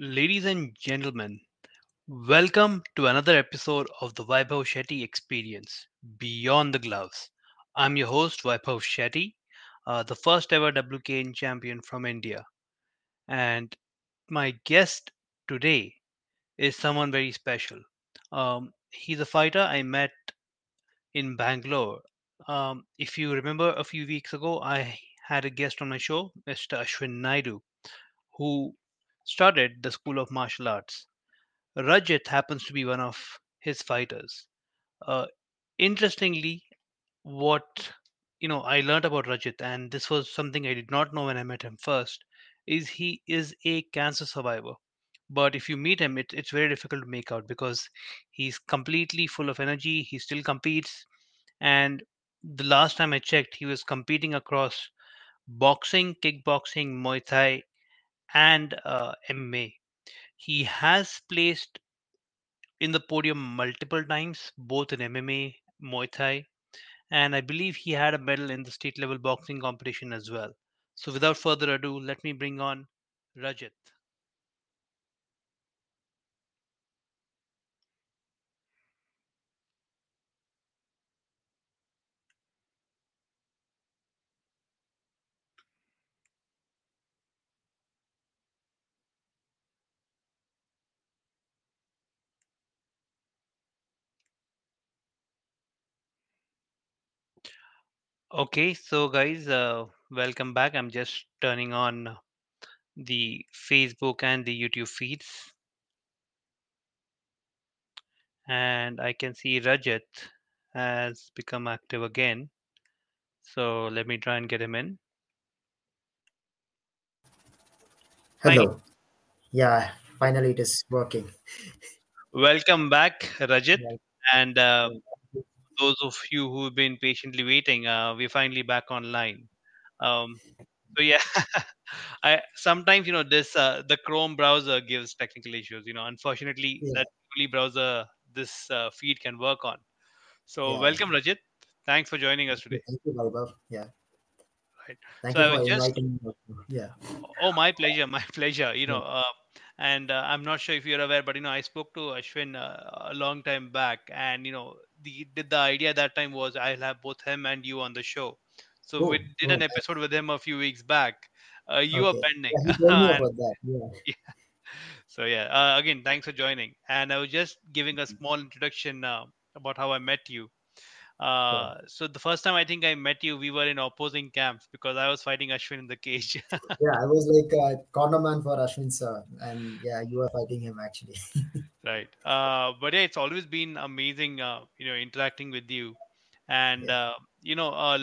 Ladies and gentlemen, welcome to another episode of the Vaibhav Shetty Experience Beyond the Gloves. I'm your host, Vaibhav Shetty, uh, the first ever WKN champion from India. And my guest today is someone very special. Um, he's a fighter I met in Bangalore. Um, if you remember a few weeks ago, I had a guest on my show, Mr. Ashwin Naidu, who started the School of Martial Arts. Rajat happens to be one of his fighters. Uh, interestingly, what you know I learned about Rajat, and this was something I did not know when I met him first, is he is a cancer survivor. But if you meet him, it, it's very difficult to make out because he's completely full of energy. He still competes, and the last time I checked, he was competing across boxing, kickboxing, Muay Thai, and uh, MMA. He has placed in the podium multiple times, both in MMA, Muay Thai, and I believe he had a medal in the state level boxing competition as well. So, without further ado, let me bring on Rajat. Okay, so guys, uh, welcome back. I'm just turning on the Facebook and the YouTube feeds, and I can see Rajat has become active again. So, let me try and get him in. Hi. Hello. Yeah, finally it is working. Welcome back, Rajat. Yeah. And uh, those of you who've been patiently waiting, uh, we're finally back online. Um, so yeah, I sometimes you know this uh, the Chrome browser gives technical issues. You know, unfortunately, Yeah, that only browser this uh, feed can work on. So yeah. welcome, Rajat. Thanks for joining us today. thank you, Vaibhav. Yeah, Right. thank So you just. Yeah, Oh, my pleasure, my pleasure. You yeah, know, uh, and uh, I'm not sure if you're aware, but you know, I spoke to Ashwin uh, a long time back, and you know, the the the idea that time was I'll have both him and you on the show. So we Oh, did oh, an episode with him a few weeks back. Uh, you are pending, Yeah, he told me and about that. Yeah, yeah, so yeah. Uh, again, thanks for joining. And I was just giving a small introduction uh, about how I met you. Uh, so the first time I think I met you, we were in opposing camps because I was fighting Ashwin in the cage. Yeah, I was like a corner man for Ashwin sir, and yeah, you were fighting him actually. Right. Uh, but yeah, it's always been amazing, uh, you know, interacting with you. And, Yeah, uh, you know, uh,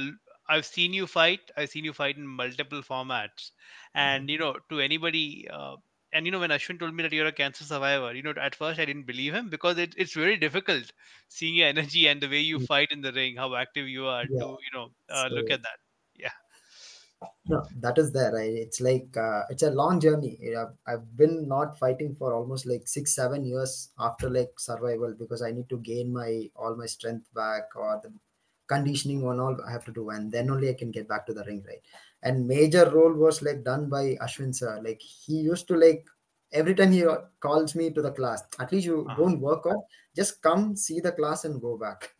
I've seen you fight. I've seen you fight in multiple formats. And, you know, to anybody, uh, and, you know, when Ashwin told me that you're a cancer survivor, you know, at first I didn't believe him because it, it's very difficult seeing your energy and the way you Mm, fight in the ring, how active you are to, yeah. you know, uh, look at that. Yeah. no, that is there. Right? It's like uh, it's a long journey. I've, I've been not fighting for almost like six, seven years after like survival because I need to gain my all my strength back or the conditioning and all I have to do, and then only I can get back to the ring, right? And major role was like done by Ashwin sir. Like he used to like every time he uh, calls me to the class, at least you Uh-huh. don't work out, just come see the class and go back.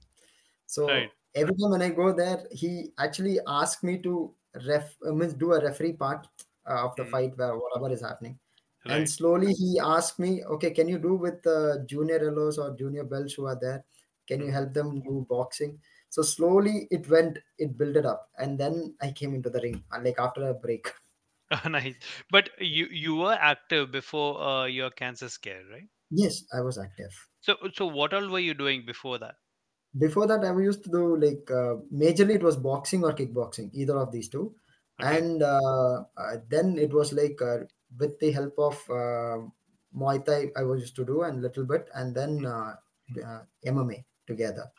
Right. So every time when I go there, he actually asked me to ref uh, means do a referee part uh, of the Mm, fight where whatever is happening. And slowly he asked me, okay, can you do with the junior yellows or junior belts who are there? Can you Mhm. help them do boxing? So slowly it went, it built it up, and then I came into the ring, uh, like after a break. nice. But you you were active before uh, your cancer scare, right? Yes, I was active. So, so what all were you doing before that? Before that, I used to do like uh, majorly it was boxing or kickboxing, either of these two. Okay. And uh, uh, then it was like uh, with the help of uh, Muay Thai, I was used to do and little bit, and then uh, uh, MMA together.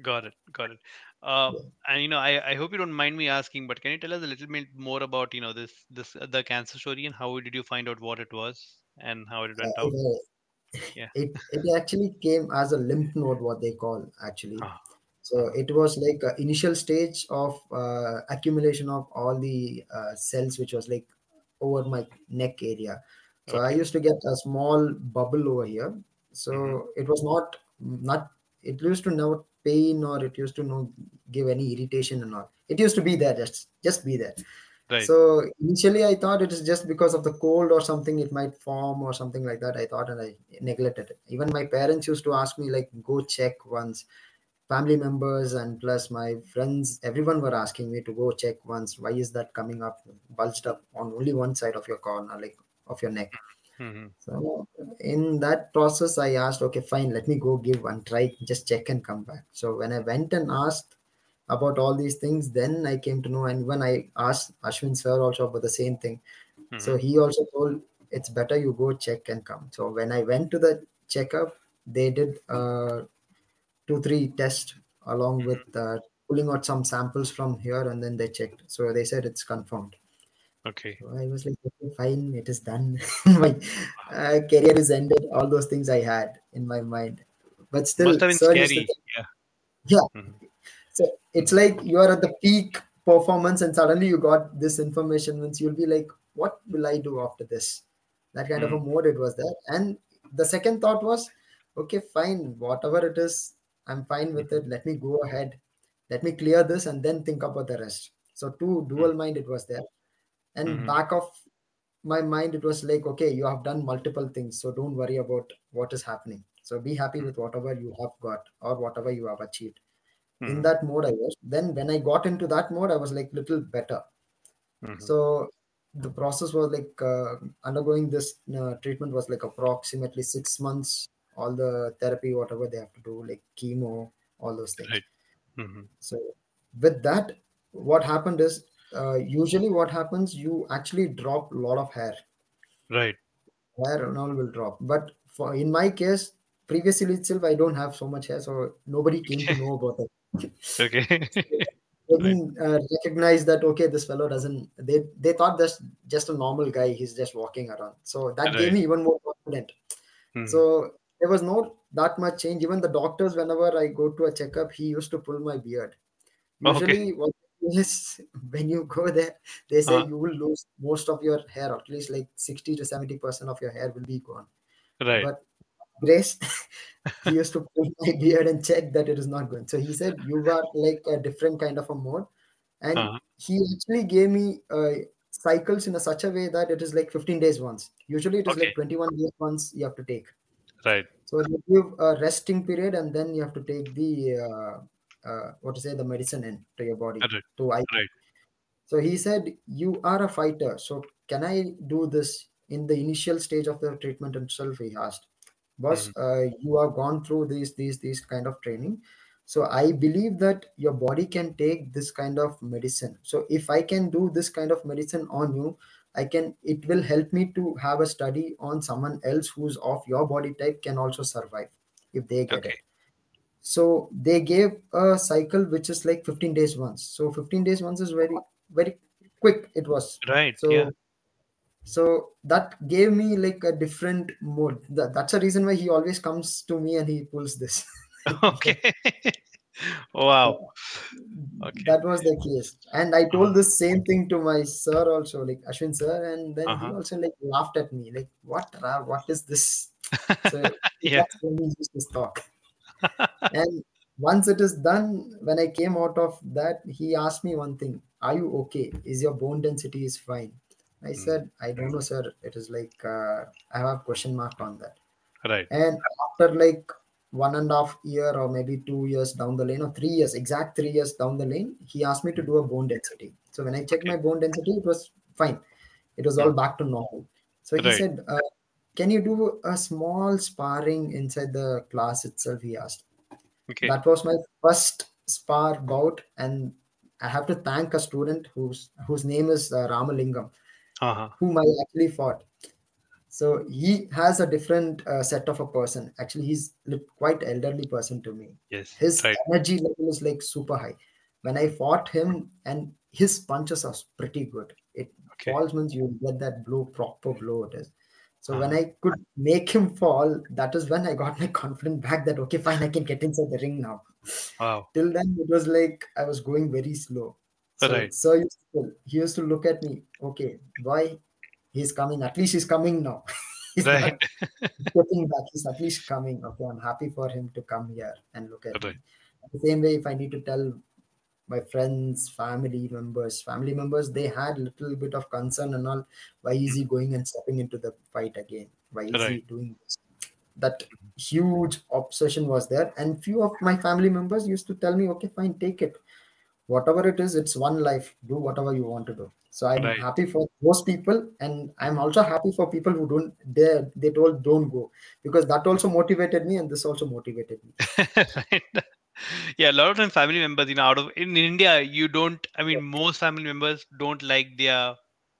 Uh, Got it. Got it. Uh, and you know, I, I hope you don't mind me asking, but can you tell us a little bit more about you know this this uh, the cancer story and how did you find out what it was and how it Uh, went it, out? uh, Yeah. it it actually came as a lymph node, what they call actually. Uh, So uh, it was like initial stage of uh, accumulation of all the uh, cells, which was like over my neck area So I used to get a small bubble over here. So it was not not it used to not pain or it used to no give any irritation and all. It used to be there, just just be there. Right. So initially I thought it is just because of the cold or something it might form or something like that. I thought and I neglected it. Even my parents used to ask me like go check once. Family members and plus my friends, everyone were asking me to go check once. Why is that coming up bulged up on only one side of your corner, like of your neck? Hmm So in that process, I asked, okay, fine, let me go give one try, just check and come back. So when I went and asked about all these things, then I came to know, and when I asked Ashwin sir also about the same thing, hmm so he also told it's better you go check and come. So when I went to the checkup, they did uh, two three tests along with uh, pulling out some samples from here, and then they checked. So they said it's confirmed. Okay. So I was like, okay, fine, it is done. my uh, career is ended. All those things I had in my mind, but still, Must have been sir used to scary. Yeah. yeah. hmm So it's like you are at the peak performance, and suddenly you got this information. Means you'll be like, what will I do after this? That kind of a hmm mode it was there. And the second thought was, okay, fine, whatever it is, I'm fine with it. Let me go ahead. Let me clear this and then think about the rest. So two dual mind it was there and hmm back of my mind it was like okay you have done multiple things. So don't worry about what is happening. So be happy with whatever you have got or whatever you have achieved. In hmm that mode i was then when i got into that mode i was like little better. Hmm so the process was like uh, undergoing this uh, treatment was like approximately six months. All the therapy whatever they have to do like chemo all those things. Right. hmm so with that, what happened is uh, usually what happens you actually drop a lot of hair. Right. Hair and all will drop. But for in my case, previously itself I don't have so much hair, so nobody came to know about it. Okay. didn't uh, recognize that okay, this fellow doesn't. They they thought that's just a normal guy. He's just walking around. So that gave me even more confident. hmm So there was not that much change. Even the doctors, whenever I go to a checkup, he used to pull my beard. Okay. Usually, what is when you go there, they say Uh, you will lose most of your hair, at least like 60 to 70 percent of your hair will be gone. right. But Grace, he used to pull my beard and check that it is not going. So he said, You are like a different kind of a mode. And Uh, he actually gave me uh, cycles in a such a way that it is like 15 days once. Usually, it is okay. like 21 days once you have to take. Right. So they give a resting period, and then you have to take the uh, uh, what to say the medicine in to your body Right. to I. Right. So he said, "You are a fighter. So can I do this in the initial stage of the treatment itself?" He asked. Boss, uh, you have gone through these these these kind of training. So I believe that your body can take this kind of medicine. So if I can do this kind of medicine on you, I can. It will help me to have a study on someone else who's of your body type can also survive if they get Okay. it. So they gave a cycle which is like 15 days once. So 15 days once is very very quick. It was Right. Yeah. so so that gave me like a different mode. That, that's a reason why he always comes to me and he pulls this. Okay. wow. Okay. that was the case and i told the same thing to my sir also like ashwin sir and then he uh-huh. also like laughed at me like what what is this so yeah. that's when we used to talk and once it is done when i came out of that he asked me one thing. Are you okay? Is your bone density is fine? I Mm, said i don't know sir. It is like uh, i have question mark on that. Right. and after like one and a half year or maybe two years down the lane or three years exact three years down the lane he asked me to do a bone density. So when i checked Okay. my bone density it was fine. It was all back to normal. So he said uh, can you do a small sparring inside the class itself? He asked Okay. that was my first spar bout and i have to thank a student whose whose name is uh, ramalingam Uh-huh. whom i actually fought so he has a different uh, set of a person actually he's quite elderly person to me Yes. his Right. energy level is like super high when i fought him and his punches are pretty good it Okay. falls means you get that blow proper blow it is so when Uh-huh. i could make him fall that is when i got my confidence back that okay fine i can get inside the ring now Wow. till then it was like i was going very slow so Right. sir used to, he used to look at me okay boy he's coming. At least he's coming now. he's Right. getting back. He's at least coming. Okay, I'm happy for him to come here and look at Right. me. The same way, if I need to tell my friends, family members, family members, they had little bit of concern and all. Why is he going and stepping into the fight again? Why is he doing this? That huge obsession was there, and few of my family members used to tell me, "Okay, fine, take it. Whatever it is, it's one life. Do whatever you want to do." So I'm Right. happy for those people, and I'm also happy for people who don't. They they told don't go because that also motivated me, and this also motivated me. Yeah, a lot of time family members, you know, out of in India, you don't. I mean, most family members don't like their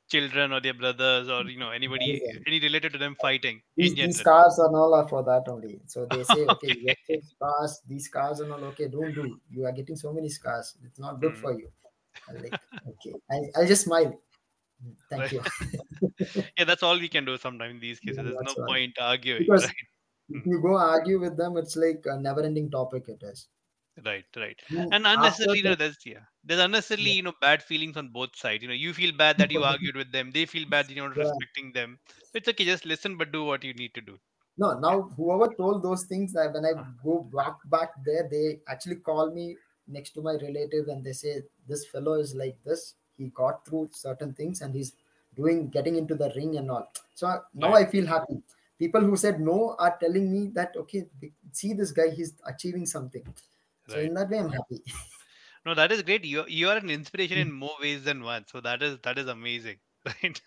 children or their brothers or you know anybody Amazing. any related to them fighting these, in these cars and all are for that only. So they say, okay, you Okay. get scars, these cars and all, okay, don't do. You are getting so many scars. It's not good Mm. for you. I'm like, okay. I, I'll just smile. "Mm, Thank you. Yeah, that's all we can do sometimes in these cases. Yeah, There's no right. point arguing, Because right? if you go argue with them, it's like a never ending topic it is. Right, right. And And unnecessarily, you know, there's yeah, there's unnecessarily, Yeah. you know, bad feelings on both sides. You know, you feel bad that you argued with them. They feel bad that you're not Yeah. respecting them. It's okay, just listen, but do what you need to do. no, now whoever told those things, that when I Uh, go back back there, they actually call me next to my relative and they say, This fellow is like this. He got through certain things and he's doing getting into the ring and all. So now Right. I feel happy. People who said no are telling me that okay, see this guy, he's achieving something. So Right. in that way, I'm happy. No, that is great. You you are an inspiration in more ways than one. So that is that is amazing, right?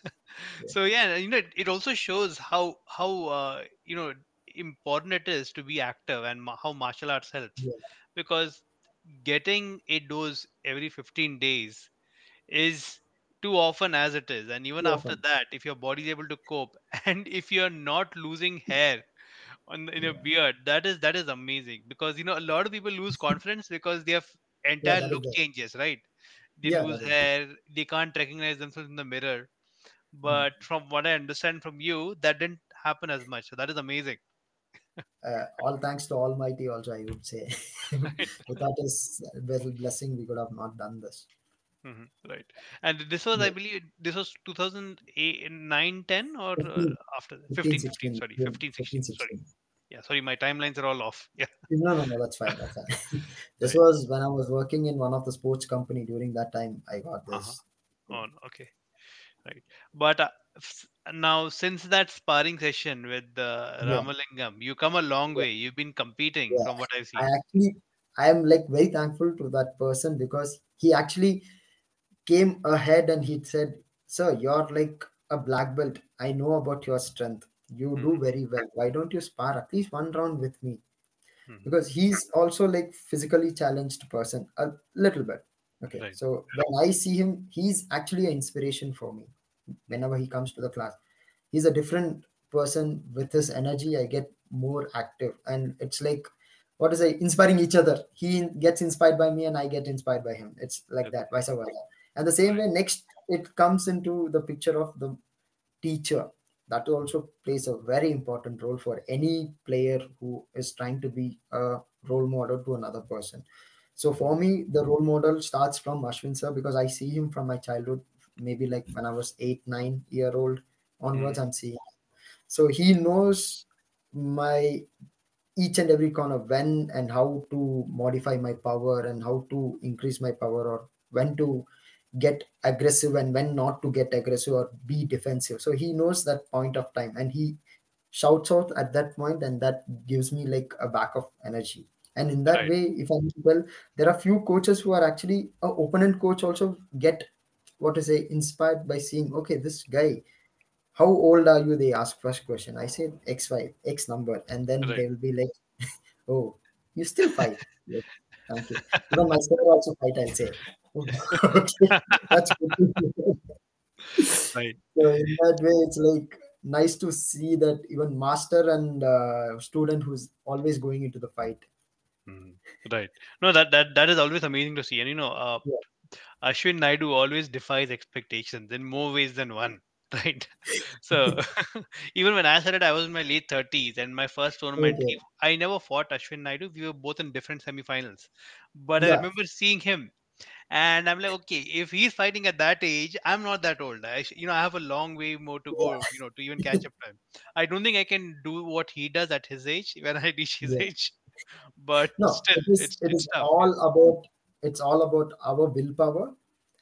So yeah, you know, it, it also shows how how uh, you know important it is to be active and ma- how martial arts helps Yeah. because getting a dose every 15 days is too often as it is and even Too after often. that if your body is able to cope and if you're not losing hair on in Yeah. beard. That is that is amazing. Because you know a lot of people lose confidence because their f- Yeah, entire is look changes right? They Yeah, lose hair they can't recognize themselves in the mirror. But from what i understand from you that didn't happen as much. So that is amazing. Uh, all thanks to Almighty, also, I would say. Without His blessing, we could have not done this. Mhm, right. And this was i believe this was 2008 9 10 or uh, 15, after that? 15, 15 15 16, sorry yeah, 15 15, 16 sorry. yeah sorry my timelines are all off. Yeah. No, no, no, that's fine. That's fine. this right. was when I was working in one of the sports company. During that time, I got uh-huh. This. oh okay. Right. But uh, s- now since that sparring session with uh, Yeah, ramalingam you come a long yeah, way. You've been competing yeah. from what i've I actually, I am like very thankful to that person because he actually came ahead and he said, Sir, you're like a black belt. I know about your strength. You do Mhm, very well. Why don't you spar at least one round with me? mhm. Because he's also like physically challenged person a little bit. Okay. right So when I see him, he's actually an inspiration for me whenever he comes to the class. He's a different person with his energy. I get more active. And it's like what is it, inspiring each other. He gets inspired by me and I get inspired by him. It's like that, vice versa. And the same way, next it comes into the picture of the teacher. That also plays a very important role for any player who is trying to be a role model to another person. So for me, the role model starts from Ashwin sir because I see him from my childhood, maybe like when I was eight, nine year old onwards. mhm, I'm seeing. So he knows my each and every corner when and how to modify my power and how to increase my power or when to get aggressive and when not to get aggressive or be defensive so he knows that point of time and he shouts out at that point and that gives me like a back of energy and in that right way if i well there are few coaches who are actually a opponent coach also get what to say inspired by seeing okay this guy how old are you? They ask first question. I said X5, X number. And then right they will be like, oh, you still fight. Yes, thank you. Even my sir also fight, I'll say. "Oh, okay, that's right. So in that way, it's like nice to see that even master and uh, student who's always going into the fight. Mhm, right. No that that that is always amazing to see. And you know uh, Yeah. ashwin naidu always defies expectations in more ways than one right? So even when i started i was in my late 30s and my first tournament Okay. i never fought ashwin naidu. We were both in different semifinals. But i remember seeing him and i'm like okay if he's fighting at that age i'm not that old i you know i have a long way more to go you know to even catch up to him i don't think i can do what he does at his age when i reach his Yeah. age but No, still it is it's it it's is all about it's all about our willpower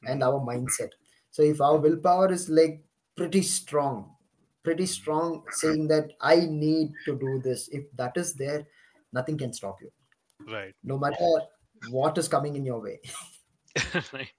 and Mhm. our mindset. So if our willpower is like pretty strong, pretty strong, saying that I need to do this, if that is there, nothing can stop you, right no matter what is coming in your way. right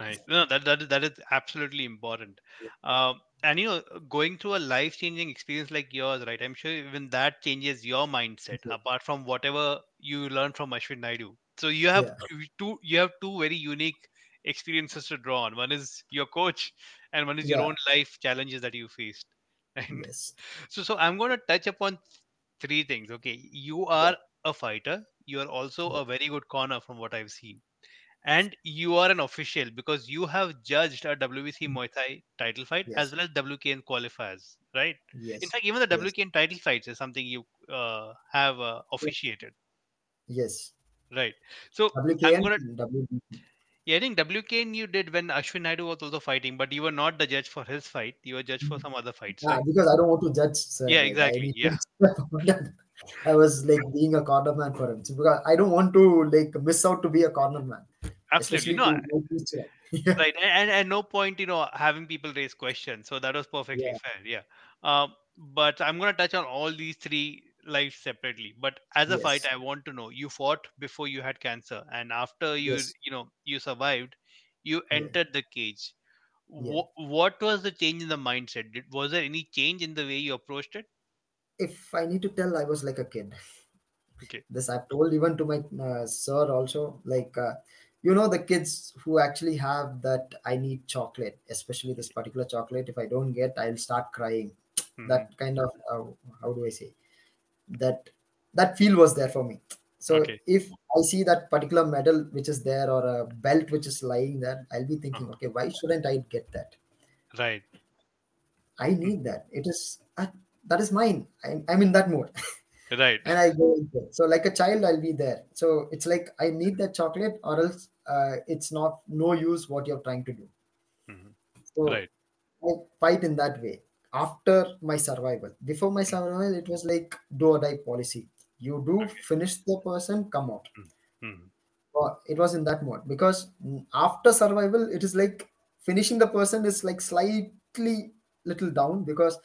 Nice. No, that that is, that is absolutely important. Um, and you know, going through a life-changing experience like yours, right? I'm sure even that changes your mindset. Yeah. Apart from whatever you learn from Ashwin Naidu, so you have Yeah. two you have two very unique experiences to draw on. One is your coach, and one is your own life challenges that you faced. Right? Yes. So, so I'm going to touch upon three things. Okay, you Yeah. are a fighter. You are also a very good corner from what I've seen and you are an official because you have judged a WBC Muay Thai title fight as well as WKN qualifiers, right? Yes. In fact, even the Yes. WKN title fights is something you uh, have uh, officiated, Yes. right? So I'm WKN gonna, and WBC. yeah, I think WKN you did when Ashwin Naidu was also fighting, but you were not the judge for his fight. You were judge for some other fights, Yeah, right? because I don't want to judge, sir. Yeah, exactly. need Yeah, to step on that. I was like being a corner man for him. So because I don't want to like miss out to be a corner man, absolutely. especially No, to my future. Yeah. right and, and no point you know having people raise questions so that was perfectly Yeah. fair yeah um but i'm going to touch on all these three lives separately but as a fight i want to know you fought before you had cancer and after you Yes. you know you survived you Yeah. entered the cage Yeah. Wh- what was the change in the mindset Did, was there any change in the way you approached it If I need to tell, I was like a kid. okay This I've told even to my uh, sir also. Like, uh, you know, the kids who actually have that I need chocolate, especially this particular chocolate. If I don't get, I'll start crying. Mhm. That kind of uh, how do I say that that feel was there for me. So okay if I see that particular medal which is there or a belt which is lying there, I'll be thinking, okay, why shouldn't I get that? right I need that. It is uh, that is mine. I, I'm in that mode. right and I go. So like a child, I'll be there. So it's like I need that chocolate, or else uh, it's not no use what you're trying to do. Mhm. So right I fight in that way. After my survival, before my survival, it was like do or die policy. You do okay finish the person, come out. Mhm. Or it was in that mode because after survival, it is like finishing the person is like slightly little down because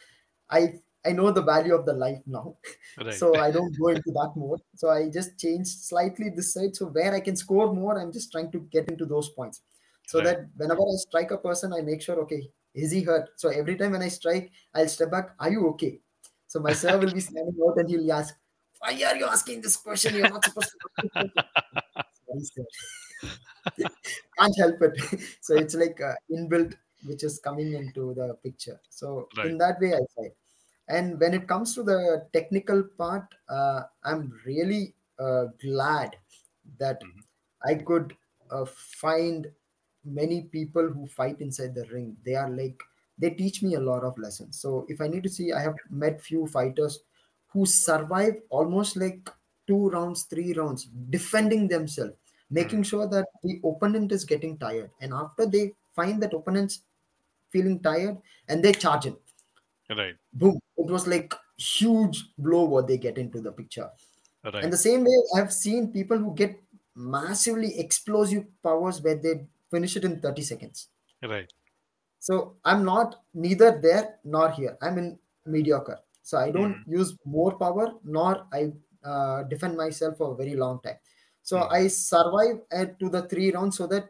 I I know the value of the life now right so I don't go into that mode. So I just change slightly this side. So where I can score more, I'm just trying to get into those points. So right that whenever I strike a person, I make sure, okay, is he hurt? So every time when I strike, I'll step back. Are you okay? So my sir will be standing out and he'll ask, Why are you asking this question? You're not supposed to ask this question. Sorry, sir. Can't help it. so it's like uh, inbuilt, which is coming into the picture. So right in that way, I fight. And when it comes to the technical part, uh, I'm really uh, glad that Mhm. I could uh, find many people who fight inside the ring. They are like they teach me a lot of lessons. So if I need to see, I have met few fighters who survive almost like two rounds, three rounds, defending themselves, making sure that the opponent is getting tired. And after they find that opponent's feeling tired, and they charge in right boom it was like huge blow what they get into the picture. And the same way i've seen people who get massively explosive powers where they finish it in 30 seconds. Right. So i'm not neither there nor here. I'm in mediocre. So i don't Mhm. use more power nor i uh, defend myself for a very long time. So Mhm. i survive at to the three rounds so that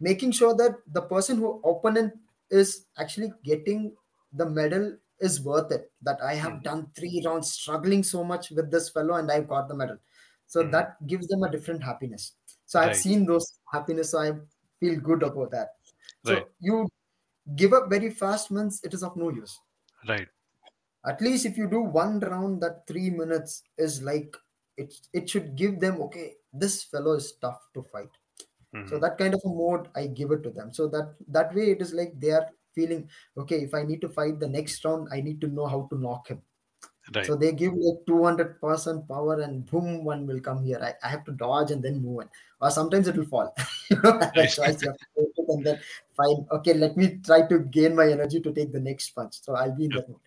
making sure that the person who opponent is actually getting the medal is worth it that i have Mhm. done three rounds struggling so much with this fellow and i've got the medal. So Mhm. that gives them a different happiness. So i've right. seen those happiness so i feel good about that. Right. so you give up very fast means it is of no use. Right. At least if you do one round that three minutes is like it it should give them okay this fellow is tough to fight. So Mhm. that kind of a mode i give it to them. So that that way it is like they are feeling okay if i need to fight the next round i need to know how to knock him Right. So they give like 200% power and boom, one will come here. I, I have to dodge and then move on. Or sometimes it will fall. you don't have a Right. choice. You have to take it and then fine. Okay, let me try to gain my energy to take the next punch. So I'll be in Yep. that mode.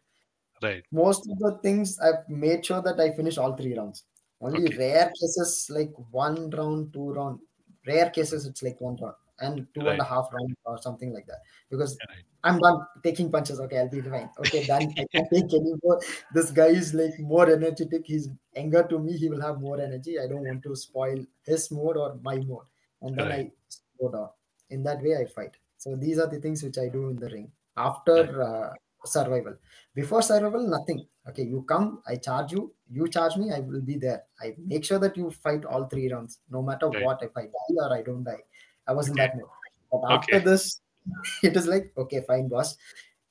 Right. Most of the things I've made sure that I finish all three rounds. Only Okay. rare cases like one round, two round. Rare cases it's like one round and two and a half round or something like that. Because Right. I'm done taking punches. Okay, I'll be fine. Okay, done. I can't take any more. This guy is like more energetic. his anger to me. He will have more energy. I don't want to spoil his mode or my mode. And then Right. I slow down. In that way, I fight. So these are the things which I do in the ring after uh, survival. Before survival, nothing. Okay, you come, I charge you. You charge me, I will be there. I make sure that you fight all three rounds, no matter Right. what. If I die or I don't die, I was in Okay. that mode. But after Okay. this, it is like okay fine boss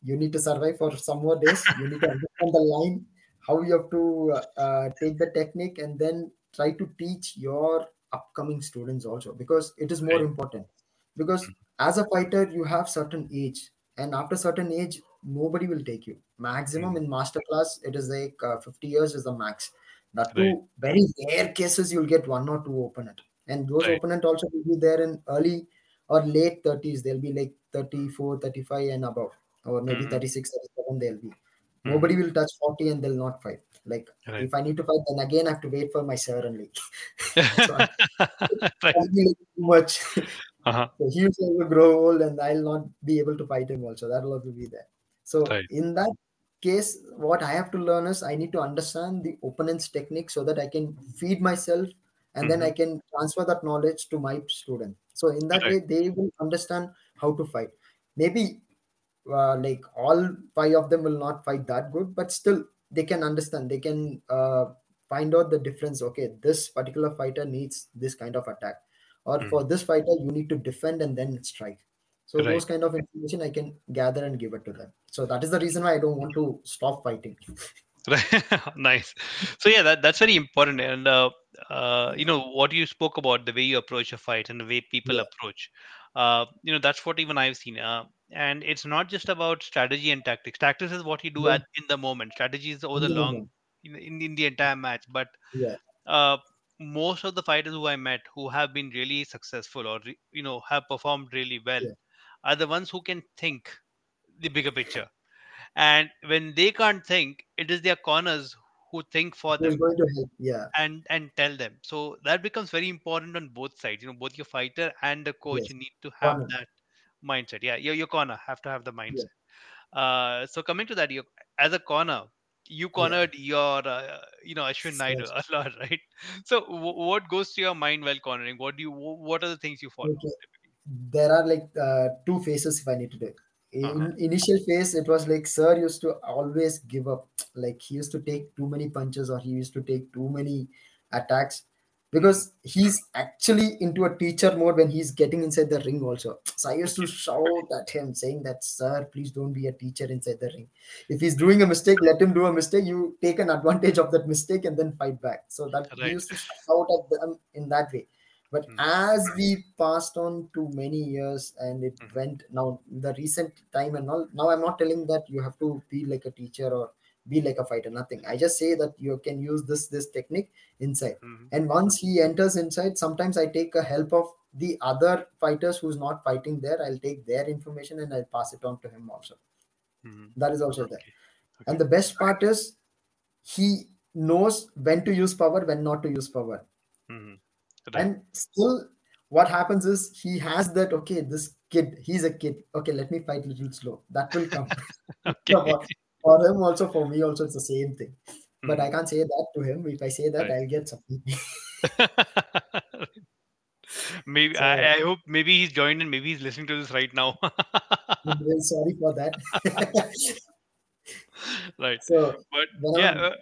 you need to survive for some more days you need to understand the line how you have to uh, take the technique and then try to teach your upcoming students also because it is more Right. important because as a fighter you have certain age and after certain age nobody will take you maximum Mm. in master class it is like uh, 50 years is the max that Right. too very rare cases you'll get one or two opponent and those Right. opponent also will be there in early or late 30s they'll be like 34 35 and above or maybe Mhm. 36 37 they'll be Mhm. nobody will touch 40 and they'll not fight like Right. if i need to fight then again i have to wait for my seven league so I- right. Too much Uh-huh. so he will grow old and i'll not be able to fight him also that will also be there so Right. in that case what i have to learn is i need to understand the opponent's technique so that i can feed myself and then i Mhm. can transfer that knowledge to my student so in that Right. way they will understand how to fight maybe uh, like all five of them will not fight that good but still they can understand they can uh, find out the difference okay this particular fighter needs this kind of attack or Mhm. for this fighter you need to defend and then strike so Right. those kind of information i can gather and give it to them so that is the reason why i don't want to stop fighting Right. nice. So yeah, that that's very important. And uh, uh, you know what you spoke about, the way you approach a fight and the way people Yeah. approach. Uh, you know that's what even I've seen. Uh, and it's not just about strategy and tactics. Tactics is what you do Yeah. at in the moment. Strategy is over the the long in, in, in the entire match. But yeah uh, most of the fighters who I met who have been really successful or re- you know have performed really well Yeah. are the ones who can think the bigger picture. And when they can't think, it is their corners who think for them going to help yeah and and tell them. So that becomes very important on both sides. You know, both your fighter and the coach yes need to have corner that mindset. Yeah, your your corner have to have the yeah mindset. Uh, so coming to that, you as a corner, you yeah cornered your uh, you know Ashwin Naidu a lot, right? So w- what goes to your mind while cornering? What do you wh- what are the things you follow? okay there are like uh, two phases if I need to do. In Uh-huh. initial phase, it was like Sir used to always give up. Like he used to take too many punches or he used to take too many attacks because he's actually into a teacher mode when he's getting inside the ring also. So I used to shout at him saying that Sir, please don't be a teacher inside the ring. If he's doing a mistake, let him do a mistake. You take an advantage of that mistake and then fight back. So that Right. used to shout at them in that way but Mhm. as we passed on to many years and it Mhm. went now the recent time and all now i'm not telling that you have to be like a teacher or be like a fighter nothing i just say that you can use this this technique inside Mhm. and once he enters inside sometimes i take a help of the other fighters who's not fighting there i'll take their information and i'll pass it on to him also Mhm. that is also there Okay. and the best part is he knows when to use power when not to use power. Right. and still what happens is he has that okay this kid he's a kid okay let me fight little slow that will come Okay. for, him also for me also it's the same thing but i can't say that to him if i say that Right. i'll get something maybe so I, I hope maybe he's joined and maybe he's listening to this right now. sorry for that right. so But yeah, uh,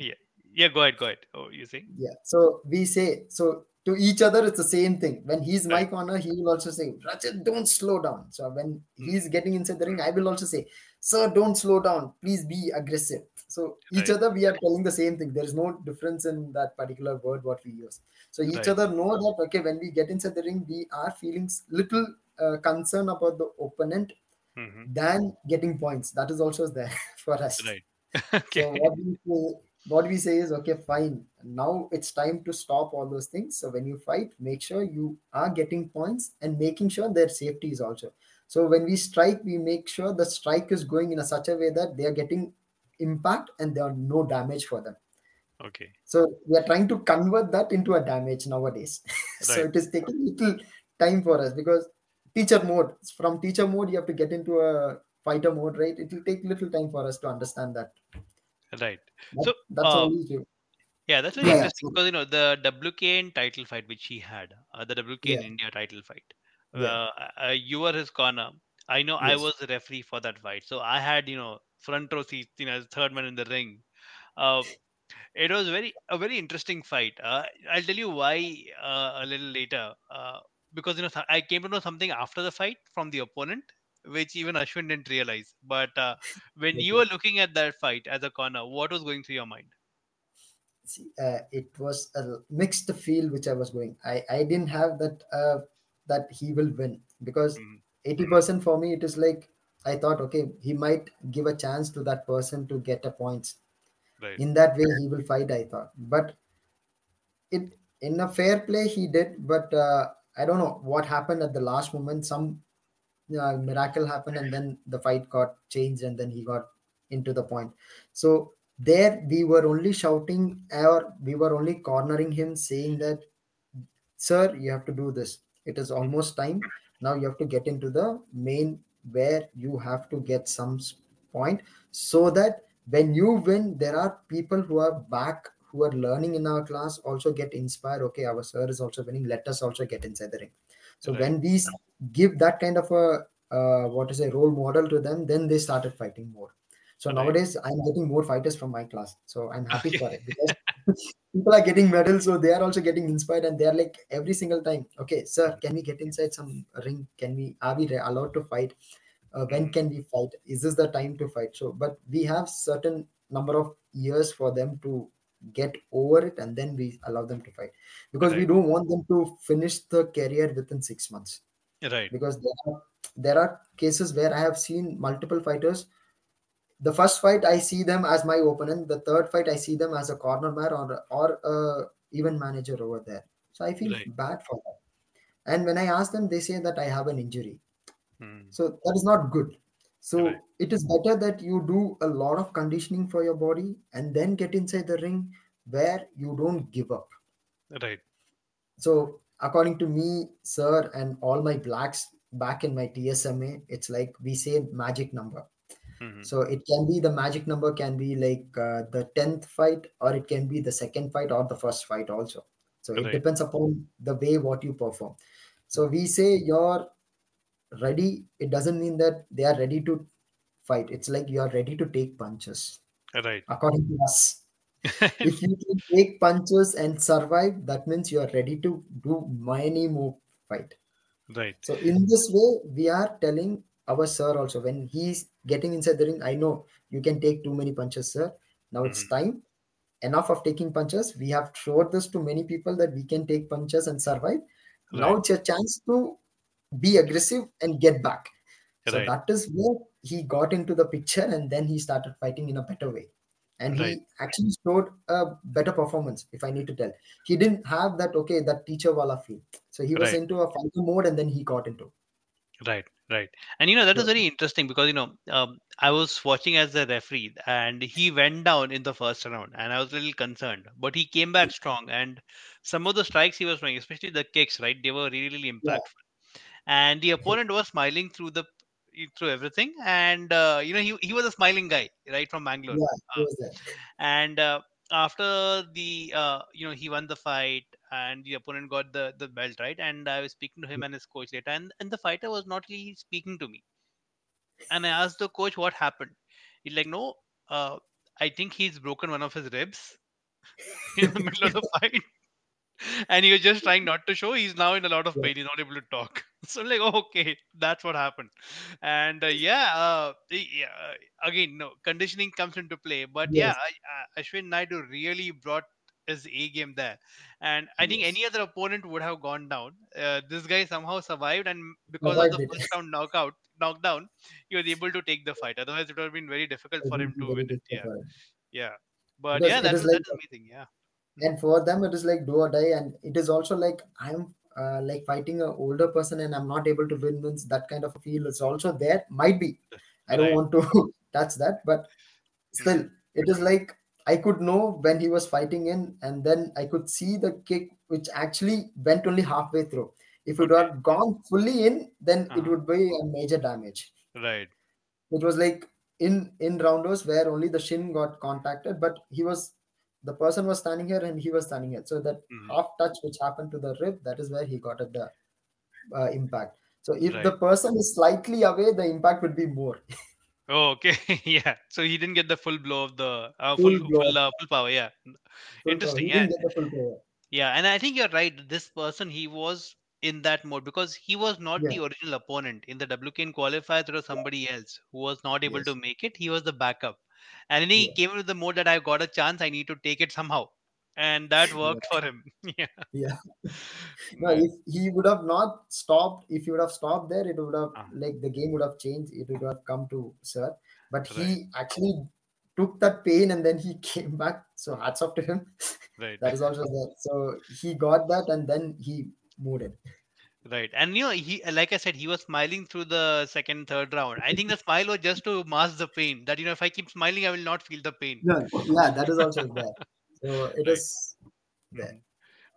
yeah, yeah. Go ahead. Go ahead. Oh, you saying? yeah so we say so to each other it's the same thing. When he's my corner he will also say Rajat don't slow down. So when he's getting inside the ring i will also say sir don't slow down. Please be aggressive. So each Right. other we are telling the same thing. There is no difference in that particular word what we use. So each Right. other know that okay when we get inside the ring we are feeling little uh, concern about the opponent hmm than getting points. That is also there for us. Right. okay. So what we say, what we say is okay, fine. Now it's time to stop all those things. So when you fight, make sure you are getting points and making sure their safety is also. So when we strike, we make sure the strike is going in a such a way that they are getting impact and there are no damage for them. Okay. So we are trying to convert that into a damage nowadays. so it is taking little time for us because teacher mode from teacher mode you have to get into a fighter mode, right? It will take little time for us to understand that. Right. That- So, that's uh. Yeah, that's very Yeah, yeah, interesting so- because you know the WKN title fight which he had, uh, the WKN Yeah. India title fight. Yeah. Uh, uh, you were his corner. I know I was the referee for that fight, so I had you know front row seats, you know, as third man in the ring. Uh, it was very a very interesting fight. Uh, I'll tell you why uh, a little later. Uh, because you know I came to know something after the fight from the opponent, which even Ashwin didn't realize. But uh, when you were looking at that fight as a corner, what was going through your mind? See, uh, it was a mixed feel which I was going. I, I didn't have that uh, that he will win because Mhm. eighty percent for me it is like I thought okay he might give a chance to that person to get a points. Right. In that way he will fight. I thought, but it in a fair play he did. But uh, I don't know what happened at the last moment. Some uh, miracle happened and then the fight got changed and then he got into the point. So there we were only shouting or we were only cornering him saying that sir you have to do this. It is almost time. Now you have to get into the main where you have to get some point so that when you win there are people who are back who are learning in our class also get inspired. Okay our sir is also winning. Let us also get inside the ring. So Right. when we s- give that kind of a uh, what is a role model to them then they started fighting more. So Right. nowadays i'm getting more fighters from my class so i'm happy Okay. for it because people are getting medals so they are also getting inspired and they are like every single time okay sir can we get inside some ring? Can we are we allowed to fight? Uh, when Mhm. can we fight? Is this the time to fight? So but we have certain number of years for them to get over it and then we allow them to fight because we don't want them to finish the career within six months Right. because there are, there are cases where i have seen multiple fighters the first fight i see them as my opponent the third fight i see them as a corner man or or a even manager over there so i feel Right. bad for that and when i ask them they say that i have an injury Mm. so that is not good so Right. it is better that you do a lot of conditioning for your body and then get inside the ring where you don't give up Right. so according to me sir and all my blacks back in my tsma it's like we say magic number. Mhm. so it can be the magic number can be like uh, the 10th fight or it can be the second fight or the first fight also. So it depends upon the way what you perform. So we say you're ready. It doesn't mean that they are ready to fight. It's like you are ready to take punches. Right. according to us if you can take punches and survive that means you are ready to do many more fight right. so in this way, we are telling our sir also when he's getting inside the ring, I know you can take too many punches, sir. Now it's Mhm. time. Enough of taking punches. We have showed this to many people that we can take punches and survive. Now it's your chance to be aggressive and get back. So Right. that is where he got into the picture and then he started fighting in a better way. And Right. he actually showed a better performance, if I need to tell. He didn't have that, okay, that teacher wala feel. So he was Right. into a fighter mode and then he got into. Right, right. And you know, that was very interesting because, you know, um, I was watching as the referee and he went down in the first round and I was a little concerned, but he came back strong. And some of the strikes he was throwing, especially the kicks, right, they were really, really impactful. And the opponent was smiling through the through everything. And uh, you know he, he was a smiling guy right from bangalore. Yeah, Uh, and uh, after the uh, you know he won the fight and the opponent got the the belt right? And i was speaking to him and his coach later and, and the fighter was not really speaking to me. And i asked the coach what happened. He's like no uh, i think he's broken one of his ribs in the middle of the fight. And he was just trying not to show. He's now in a lot of pain. He's not able to talk so I'm like okay that's what happened and uh, yeah, uh, yeah uh, again no conditioning comes into play but yeah, Yes. I, uh, ashwin naidu really brought his A game there. And I think any other opponent would have gone down. Uh, this guy somehow survived, and because of the first round knockout, knockdown, he was able to take the fight. Otherwise, it would have been very difficult It for him to win it. Yeah, yeah. But because yeah, that is was that like amazing. Yeah. and for them it is like do or die and it is also like i'm uh, like fighting an older person and i'm not able to win wins that kind of feel is also there might be i don't Right. want to touch that but still it is like i could know when he was fighting in and then i could see the kick which actually went only halfway through if it had gone fully in then it Uh-huh. would be a major damage Right. it was like in in rounders where only the shin got contacted but he was the person was standing here and he was standing here so that Mhm. half touch which happened to the rib that is where he got at the uh, impact so if the person is slightly away the impact would be more Oh, okay. yeah. So he didn't get the full blow of the uh, full full full uh, full power. Yeah. full. Interesting. he Yeah. didn't get the full power Yeah, and I think you're right. This person, he was in that mode because he was not yeah the original opponent in the WKN qualifier. There was somebody else who was not able to make it. He was the backup, and then he yeah. came into the mode that I've got a chance. I need to take it somehow, and that yeah. worked for him. yeah, yeah. No if he would have not stopped if he would have stopped there it would have Ah, like the game would have changed. It would have come to sir. But right, he actually took that pain and then he came back. So hats off to him. Right, that is also there. So he got that and then he moved it right. And you know, he like I said, he was smiling through the second, third round. I think the smile was just to mask the pain. That you know, if I keep smiling, I will not feel the pain. no, yeah that is also there so it Right. is there Mhm.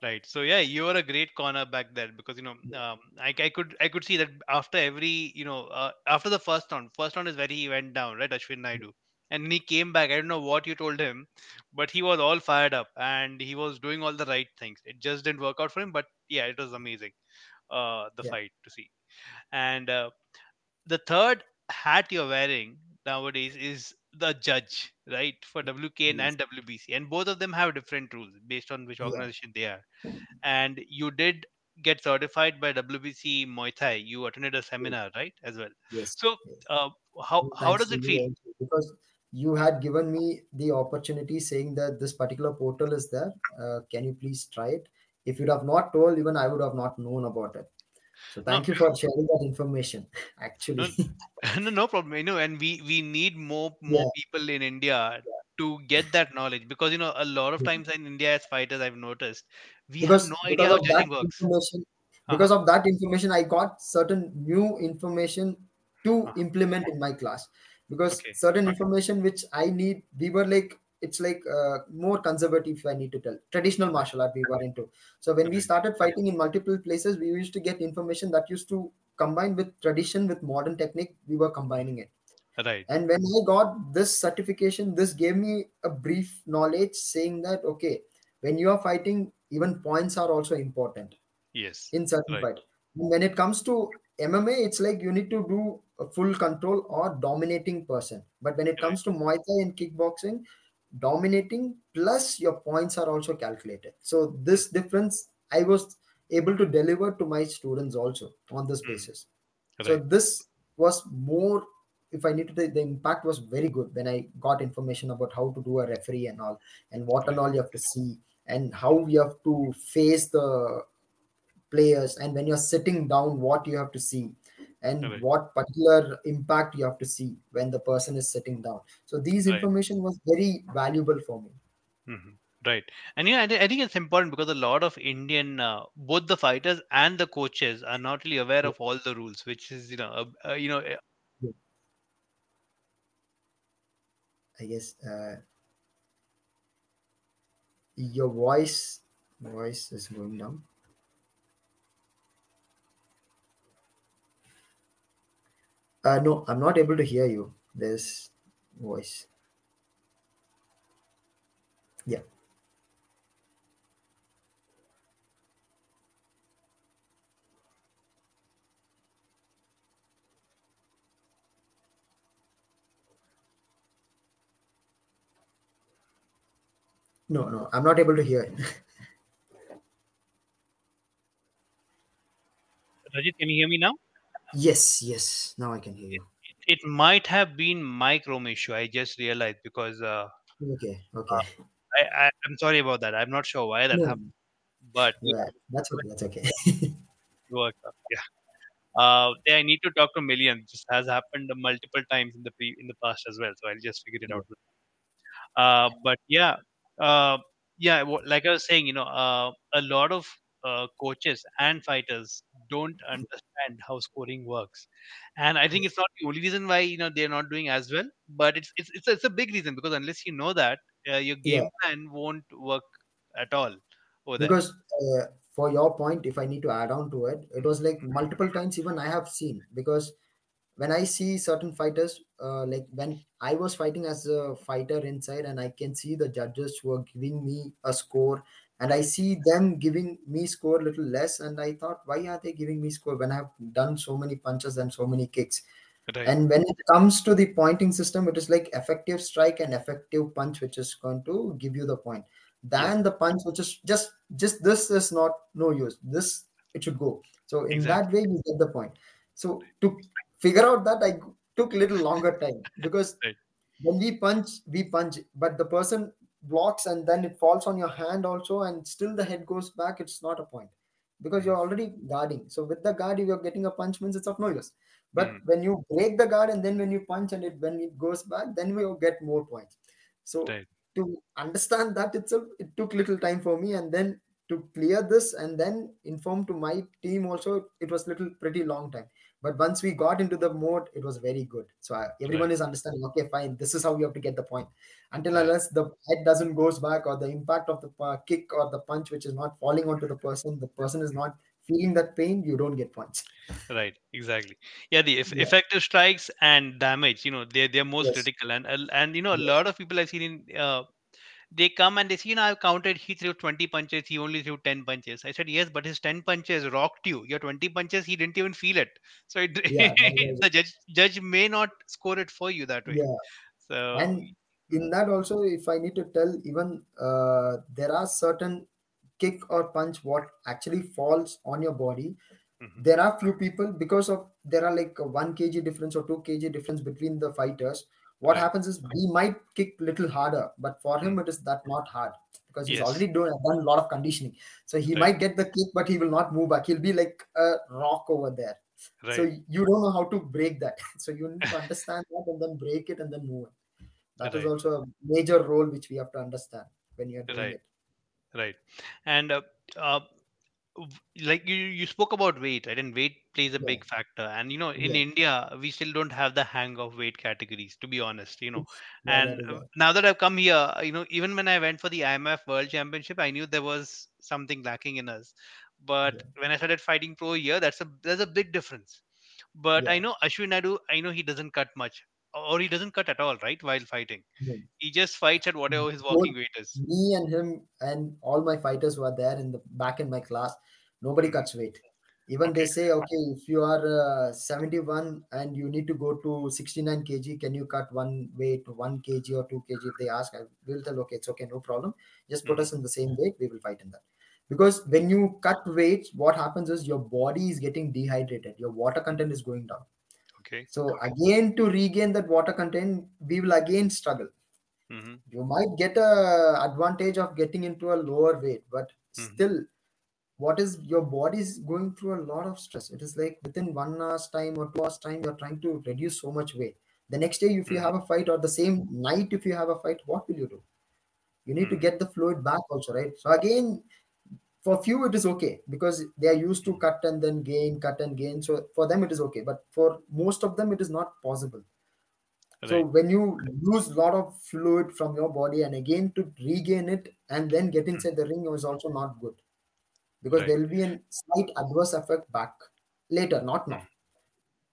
Right. So yeah, you were a great corner back there because you know um, I, I could I could see that after every you know uh, after the first round, first round is where he went down, right, Ashwin Naidu, and he came back. I don't know what you told him, but he was all fired up and he was doing all the right things. It just didn't work out for him, but yeah, it was amazing. Uh, the yeah fight to see, and uh, the third hat you're wearing nowadays is the judge, right, for WKN yes and WBC, and both of them have different rules based on which yeah organization they are and you did get certified by WBC Muay Thai. You attended a seminar, right, as well. yes So, uh, how how thanks does it feel? because you had given me the opportunity saying that this particular portal is there. Uh, can you please try it? If you'd have not told, even I would have not known about it. So No, thank you for sharing that information. Actually, no, no, no problem. You know, and we we need more yeah, more people in India to get that knowledge because you know a lot of times in India as fighters, I've noticed we have no idea how judging works. information, Uh-huh. because of that information, I got certain new information to uh implement in my class. Because Okay. certain information which I need, we were like it's like uh, more conservative. If I need to tell traditional martial art we were into. So when we started fighting in multiple places, we used to get information that used to combine with tradition with modern technique. We were combining it. Right. And when I got this certification, this gave me a brief knowledge saying that okay, when you are fighting, even points are also important Yes. in certain Right. fight. When it comes to MMA, it's like you need to do a full control or dominating person. But when it Right. comes to Muay Thai and kickboxing, dominating plus your points are also calculated. So this difference I was able to deliver to my students also on this mm, basis. So this was more if I need to the, the impact was very good when I got information about how to do a referee and all and what and all you have to see and how you have to face the players and when you're sitting down what you have to see and Right. what particular impact you have to see when the person is sitting down so these Right. information was very valuable for me hmm Right. And yeah, I, thi- I think it's important because a lot of Indian, uh, both the fighters and the coaches are not really aware Yeah, of all the rules, which is, you know, uh, uh, you know, uh, yeah. i guess uh, your voice voice is going down uh, no i'm not able to hear you. There's voice. Yeah. No no i'm not able to hear it. Rajat, can you hear me now? Yes yes now i can hear It, you it might have been my Chrome issue. I just realized because uh, okay uh, okay I, I I'm sorry about that. I'm not sure why that No, happened, but yeah. That's okay. That's okay. it worked out. Yeah. Uh, I need to talk to millions. This has happened multiple times in the pre in the past as well. So I'll just figure it out. Uh, but yeah, uh, yeah, wha- like I was saying, you know, uh, a lot of uh, coaches and fighters don't understand how scoring works, and I think it's not the only reason why you know they're not doing as well. But it's it's it's a, it's a big reason because unless you know that, uh, your Yeah. game plan won't work at all because uh, for your point if i need to add on to it it was like multiple times even i have seen because when i see certain fighters uh, like when i was fighting as a fighter inside and i can see the judges who are giving me a score and i see them giving me score little less. And i thought why are they giving me score when i have done so many punches and so many kicks? Right. and when it comes to the pointing system it is like effective strike and effective punch which is going to give you the point. Than the punch which is just just this is not no use. This it should go. So in that way you get the point. So to figure out that i took a little longer time. Because Right. when we punch we punch. But the person blocks and then it falls on your hand also and still the head goes back it's not a point. Because you're already guarding. So with the guard if you're getting a punch means it's of no use. But Mm. when you break the guard and then when you punch and it when it goes back then we will get more points. So Right. to understand that itself it took little time for me and then to clear this and then inform to my team also it was little pretty long time but once we got into the mode it was very good so I, everyone Right. is understanding okay fine this is how you have to get the point until Right. unless the head doesn't goes back or the impact of the uh, kick or the punch which is not falling onto the person the person is not feeling that pain you don't get points Right, exactly. Yeah, the eff- Yeah. effective strikes and damage, you know, they're they're most Yes. critical, and and and, you know, a Yes. lot of people I've seen in uh, they come and they see, you know, I've counted. He threw twenty punches. He only threw ten punches. I said, yes, but his ten punches rocked you. Your twenty punches, he didn't even feel it. So it, Yeah, the judge judge may not score it for you that way. yeah So and in that also if i need to tell even uh, there are certain kick or punch what actually falls on your body mhm, there are few people because of there are like a 1 kg difference or 2 kg difference between the fighters what Right. happens is we might kick little harder but for him Mm. it is that not hard because he's Yes. already done, done a lot of conditioning so he Right. might get the kick but he will not move back he'll be like a rock over there so you don't know how to break that so you need to understand that and then break it and then move it that is Right. also a major role which we have to understand when you're doing Right. it right, and uh, uh, like you you spoke about weight right? And weight plays a Yeah. big factor. And you know in Yeah. india we still don't have the hang of weight categories to be honest you know? Yeah, and now that i've come here you know even when i went for the immaf world championship i knew there was something lacking in us. But when i started fighting pro here that's a there's a big difference. But i know ashwin naidu i know he doesn't cut much or he doesn't cut at all right while fighting No. he just fights at whatever his walking weight is me and him and all my fighters who are there in the back in my class, nobody cuts weight. Even they say, okay, if you are uh, 71 and you need to go to 69 kg, can you cut one weight, one kg or two kg? If they ask, I will tell, okay, it's okay, no problem. Just put Mhm. us in the same weight, we will fight in that. Because when you cut weight what happens is your body is getting dehydrated, your water content is going down. Okay So again, to regain that water content, we will again struggle. hmm You might get a advantage of getting into a lower weight, but Mhm. still, what is your body is going through a lot of stress. It is like within one hour's time or two hours time, you're trying to reduce so much weight. The next day, if you Mhm. have a fight, or the same night, if you have a fight, what will you do? You need to Mhm. get the fluid back also, right? So again, for few it is okay because they are used to cut and then gain, cut and gain. So for them it is okay, but for most of them it is not possible. So when you lose a lot of fluid from your body and again to regain it and then get inside the ring is also not good because Right. there will be a slight adverse effect back later, not now.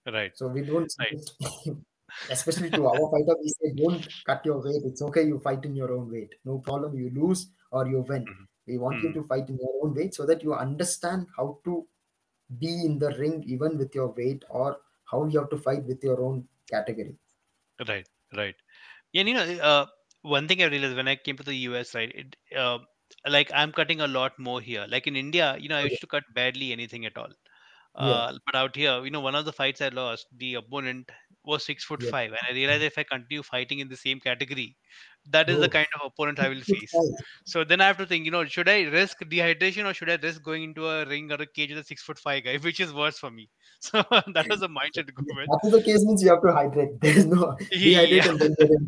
right So we don't Right. especially to our fighter, we say don't cut your weight. It's okay, you fight in your own weight. No problem, you lose or you win. Mhm. We want you Mhm. to fight in your own weight so that you understand how to be in the ring even with your weight or how you have to fight with your own category. Right, right. Yeah, and you know, uh, one thing I realized when I came to the US, right? It, uh, like I'm cutting a lot more here. Like in India, you know, I used to cut barely anything at all. Yeah. Uh, but out here, you know, one of the fights I lost, the opponent was six foot Yeah. five, and I realized if I continue fighting in the same category, that is the Oh, kind of opponent I will face. So then I have to think, you know, should I risk dehydration or should I risk going into a ring or a cage with a six foot five guy, which is worse for me? So that was a mindset to go with. that is the case means you have to hydrate. There is no dehydrate Yeah, and then get in.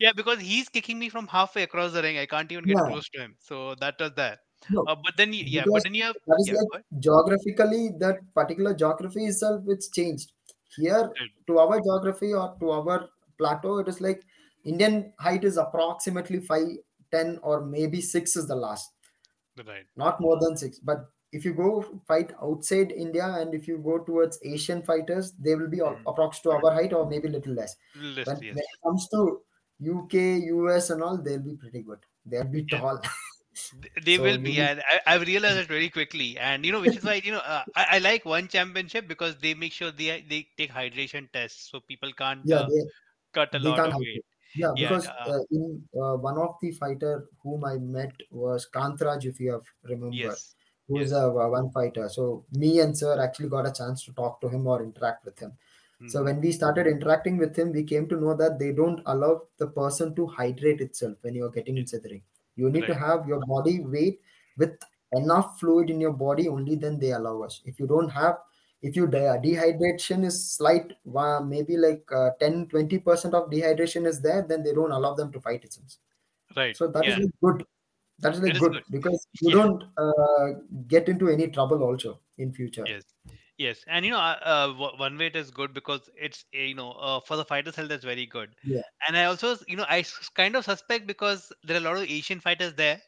yeah, because he's kicking me from halfway across the ring. I can't even get Yeah. close to him. So that was that. No, Uh, but then, yeah, but then you have, that is yeah, like geographically that particular geography itself it's changed here to our geography or to our plateau it is like indian height is approximately 5 10 or maybe 6 is the last right, not more than 6 but if you go fight outside india and if you go towards asian fighters they will be Mhm. approx to our height or maybe little less list, when, yes, when it comes to uk us and all they'll be pretty good they'll be yeah. tall They so will be, and I, I've realized it very quickly. And you know, which is why you know uh, I, I like one championship because they make sure they they take hydration tests so people can't yeah uh, they cut a lot of weight. Yeah, Yeah, because uh, uh, in uh, one of the fighter whom I met was Kantraj, if you have remember, yes, who is yes, a one fighter. So me and sir actually got a chance to talk to him or interact with him. So hmm when we started interacting with him, we came to know that they don't allow the person to hydrate itself when you're getting inside the ring. You need to have your body weight with enough fluid in your body, only then they allow us. If you don't have, if you de- dehydration is slight, uh, maybe like uh, 10 20% of dehydration is there, then they don't allow them to fight it. since. right, So that is yeah, like good. That is like is good good. because you Yeah, don't uh, get into any trouble also in future. yes, yes, and you know, uh, uh, one way it is good because it's uh, you know uh, for the fighters' health that's very good. Yeah. And I also you know i kind of suspect because there are a lot of Asian fighters there.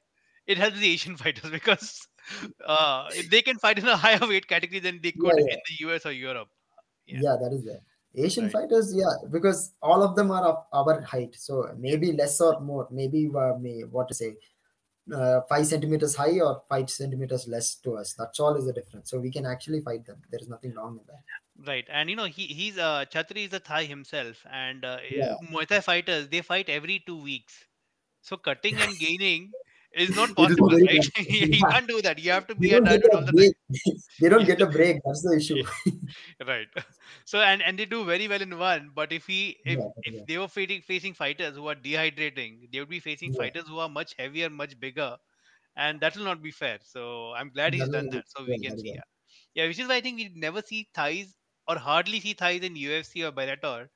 It helps the Asian fighters because uh, they can fight in a higher weight category than they could yeah. in the US or Europe. Yeah, Yeah, that is there. Asian right. fighters, yeah, because all of them are of our height. So maybe less or more, maybe uh, may, what to say, uh, five centimeters high or five centimeters less to us. That's all is the difference. So we can actually fight them. There is nothing wrong in that. right. And you know, he he's uh Chatri is a Thai himself, and uh, Yeah, Muay Thai fighters they fight every two weeks. So cutting and gaining is not it is not possible, right? you can't do that. You have to be a all the time. break. they don't get a break. That's the issue. right. So and and they do very well in one, but if he if Yeah, if yeah, they were facing facing fighters who are dehydrating, they would be facing yeah. fighters who are much heavier, much bigger, and that will not be fair. So I'm glad he's done that, so we yeah, can see. Yeah, yeah, which is why I think we never see Thais or hardly see Thais in UFC or Bellator,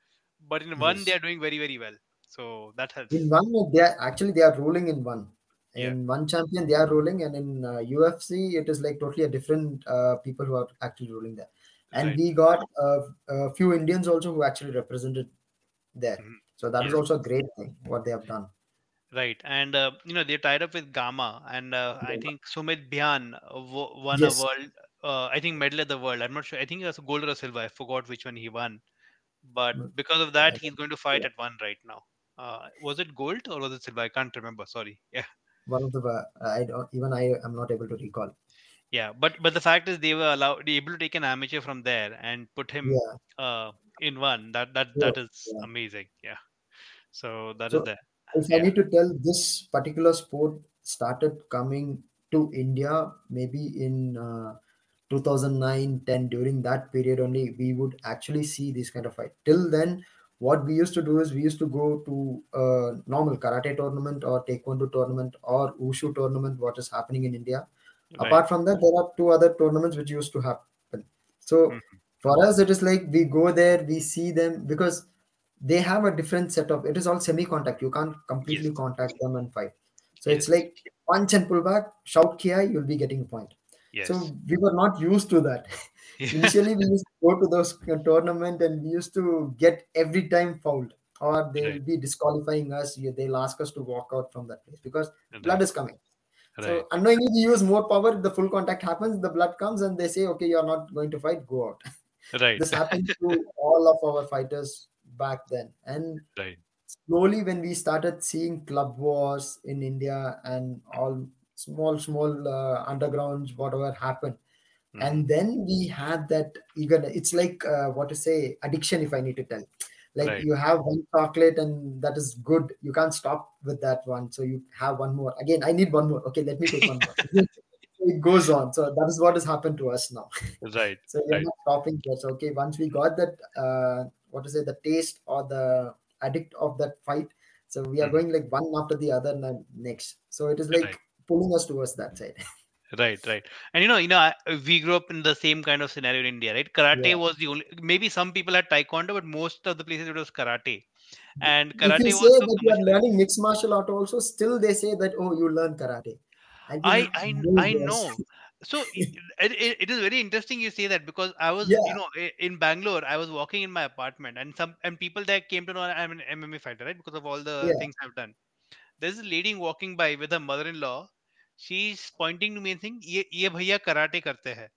but in one they are doing very very well. So that helps. In one, they are actually they are ruling in one. Yeah, In one champion, they are ruling, and in uh, UFC, it is like totally a different uh, people who are actually ruling there. And right. we got uh, a few Indians also who actually represented there. Mhm. So that is Yes. also a great thing what they have done. Right, and uh, you know they tied up with Gamma, and uh, I think Sumit Bhyan wo- won a world. Uh, I think medal of the world. I'm not sure. I think it was a gold or a silver. I forgot which one he won. But Mm, because of that, he's going to fight yeah, at one right now. Uh, was it gold or was it silver? I can't remember. Sorry. Yeah, one of the uh, I don't even I am not able to recall. yeah. But but the fact is, they were allowed, able to take an amateur from there and put him Yeah, uh in one. That that that is Yeah. amazing. Yeah. So that is So there. if I need to tell this particular sport started coming to India maybe in uh, 2009 10 during that period only we would actually see this kind of fight till then what we used to do is we used to go to a normal karate tournament or taekwondo tournament or wushu tournament what is happening in india. Right. apart from that there are two other tournaments which used to happen. So Mhm. for us it is like we go there we see them because they have a different setup. It is all semi contact you can't Yes. completely contact them and fight. So it's like punch and pull back shout kiai you'll be getting a point Yes. so we were not used to that. Yeah. Initially, we used to go to those tournament and we used to get every time fouled, or they Right. will be disqualifying us. They'll ask us to walk out from that place because blood is coming. Right. So unknowingly, we use more power. The full contact happens. The blood comes, and they say, "Okay, you are not going to fight. Go out." Right. this happened to all of our fighters back then, and Right. slowly when we started seeing club wars in india and all small small uh, undergrounds whatever happened Mhm. and then we had that eager it's like uh, what to say addiction if i need to tell like Right. you have one chocolate and that is good you can't stop with that one so you have one more again i need one more okay let me take one more it goes on so that is what has happened to us now Right. so we're Right. not stopping. So okay, once we got that uh, what to say the taste or the addict of that fight. So we are Mhm. going like one after the other and next. So it is like Right. Pulling us towards that side. Right, right. And you know, you know, we grew up in the same kind of scenario in India, right? Karate Yeah. was the only. Maybe some people had taekwondo, but most of the places it was karate. And if karate you was say that you are learning mixed martial art also, still they say that oh you learn karate. I I I know. So it, it, it is very interesting you say that because I was, Yeah. you know, in Bangalore, I was walking in my apartment, and some and people there came to know I'm an MMA fighter, right? Because of all the Yeah. things I've done. There's a lady walking by with her mother-in-law. She's pointing to me and saying, "ये ये भैया karate करते हैं."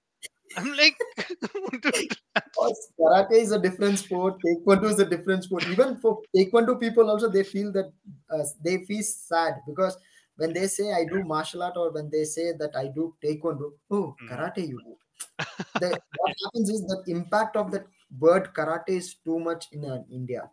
I'm like, dude, Because karate is a different sport, taekwondo is a different sport. Even for taekwondo people, also they feel that uh, they feel sad because when they say I do martial art or when they say that I do taekwondo, oh Mm. karate you do. The, what happens is that impact of that word karate is too much in uh, India.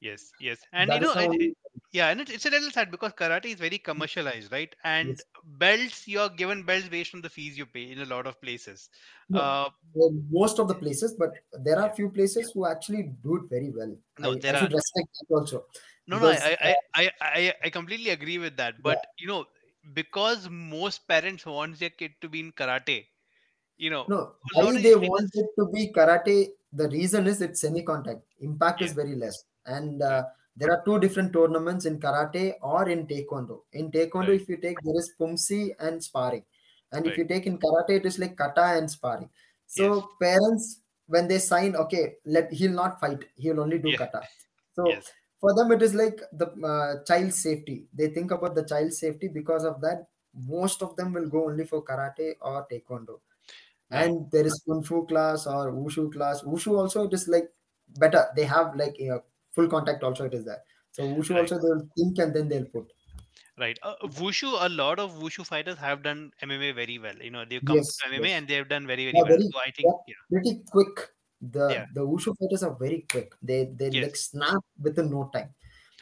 yes, yes, and That you know, it, yeah, and it, it's a little sad because karate is very commercialized, right? And Yes. belts, you're given belts based on the fees you pay in a lot of places. No, Uh, well, most of the places, but there are Yeah. few places who actually do it very well. No, I, there I are- respect that also. No, no, Because, I, I, I, I, I completely agree with that. But you know, because most parents want their kid to be in karate, you know, No, why they want it to be karate? The reason is it's semi-contact. Impact is very less, and uh, there are two different tournaments in karate or in taekwondo. In taekwondo, Right. if you take there is poomsae and sparring, and if you take in karate, it is like kata and sparring. So Yes. parents, when they sign, okay, let he'll not fight. He'll only do Yeah. kata. So yes, for them, it is like the uh, child safety. They think about the child safety because of that. Most of them will go only for karate or taekwondo and there is kung fu class or wushu class wushu also it is like better they have like a full contact also it is there so wushu Right. also they'll think and then they'll put right. Uh, wushu, a lot of wushu fighters have done MMA very well. You know, they've come yes to MMA yes and they've done very, very they're well. very So I think, yeah, pretty quick the Yeah. the wushu fighters are very quick they they Yes. like snap within no time